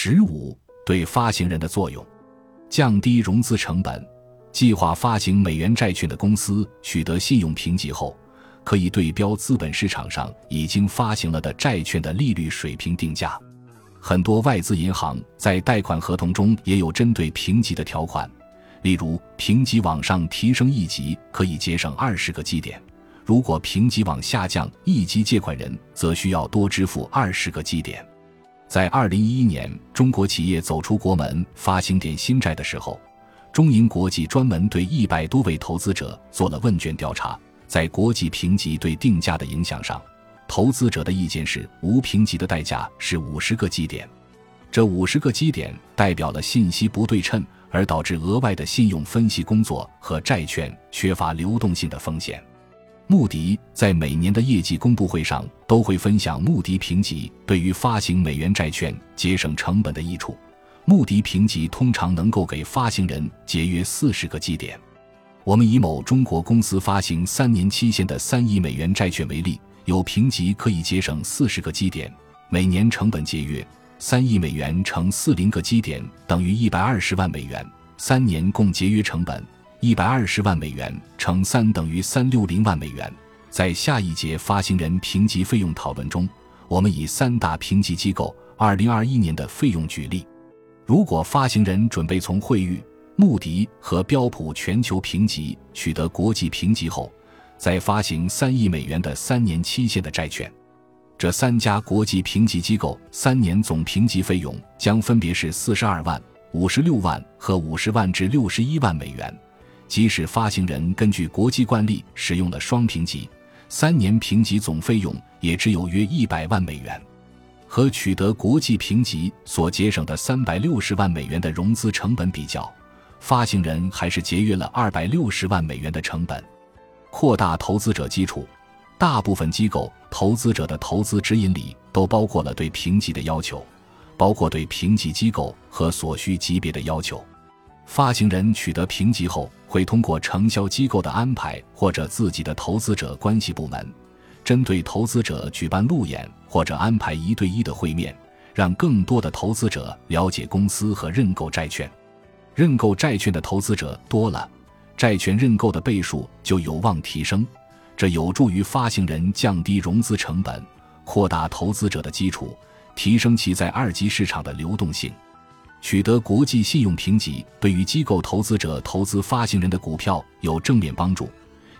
十五对发行人的作用，降低融资成本。计划发行美元债券的公司取得信用评级后，可以对标资本市场上已经发行了的债券的利率水平定价。很多外资银行在贷款合同中也有针对评级的条款，例如评级往上提升一级可以节省二十个基点，如果评级往下降一级，借款人则需要多支付二十个基点。在二零一一年，中国企业走出国门发行点心债的时候，中银国际专门对一百多位投资者做了问卷调查，在国际评级对定价的影响上，投资者的意见是无评级的代价是五十个基点，这五十个基点代表了信息不对称而导致额外的信用分析工作和债券缺乏流动性的风险。穆迪在每年的业绩公布会上都会分享穆迪评级对于发行美元债券节省成本的益处。穆迪评级通常能够给发行人节约四十个基点。我们以某中国公司发行三年期限的三亿美元债券为例，有评级可以节省四十个基点，每年成本节约三亿美元乘四零个基点等于一百二十万美元，三年共节约成本。一百二十万美元乘三等于三六零万美元。在下一节发行人评级费用讨论中，我们以三大评级机构二零二一年的费用举例。如果发行人准备从惠誉、穆迪和标普全球评级取得国际评级后，再发行三亿美元的三年期限的债券，这三家国际评级机构三年总评级费用将分别是四十二万、五十六万和五十万至六十一万美元。即使发行人根据国际惯例使用了双评级，三年评级总费用也只有约一百万美元，和取得国际评级所节省的三百六十万美元的融资成本比较，发行人还是节约了二百六十万美元的成本。扩大投资者基础，大部分机构投资者的投资指引里都包括了对评级的要求，包括对评级机构和所需级别的要求。发行人取得评级后，会通过承销机构的安排或者自己的投资者关系部门，针对投资者举办路演或者安排一对一的会面，让更多的投资者了解公司和认购债券。认购债券的投资者多了，债券认购的倍数就有望提升，这有助于发行人降低融资成本，扩大投资者的基础，提升其在二级市场的流动性。取得国际信用评级对于机构投资者投资发行人的股票有正面帮助，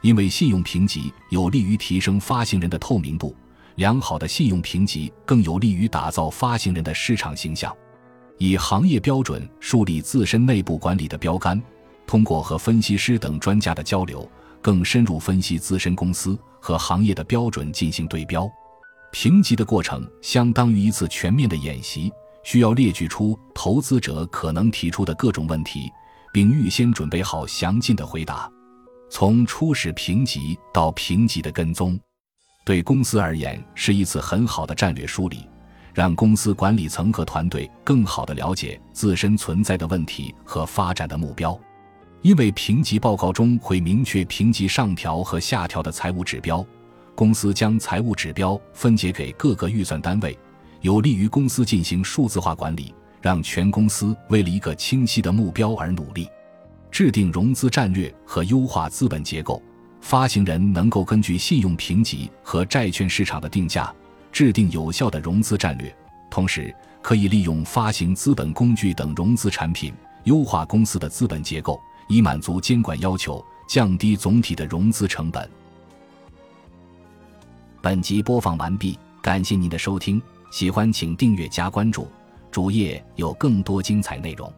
因为信用评级有利于提升发行人的透明度，良好的信用评级更有利于打造发行人的市场形象。以行业标准树立自身内部管理的标杆，通过和分析师等专家的交流，更深入分析自身公司和行业的标准进行对标。评级的过程相当于一次全面的演习。需要列举出投资者可能提出的各种问题，并预先准备好详尽的回答。从初始评级到评级的跟踪，对公司而言是一次很好的战略梳理，让公司管理层和团队更好地了解自身存在的问题和发展的目标。因为评级报告中会明确评级上调和下调的财务指标，公司将财务指标分解给各个预算单位。有利于公司进行数字化管理，让全公司为了一个清晰的目标而努力。制定融资战略和优化资本结构，发行人能够根据信用评级和债券市场的定价，制定有效的融资战略。同时，可以利用发行资本工具等融资产品，优化公司的资本结构，以满足监管要求，降低总体的融资成本。本集播放完毕，感谢您的收听。喜欢请订阅加关注，主页有更多精彩内容。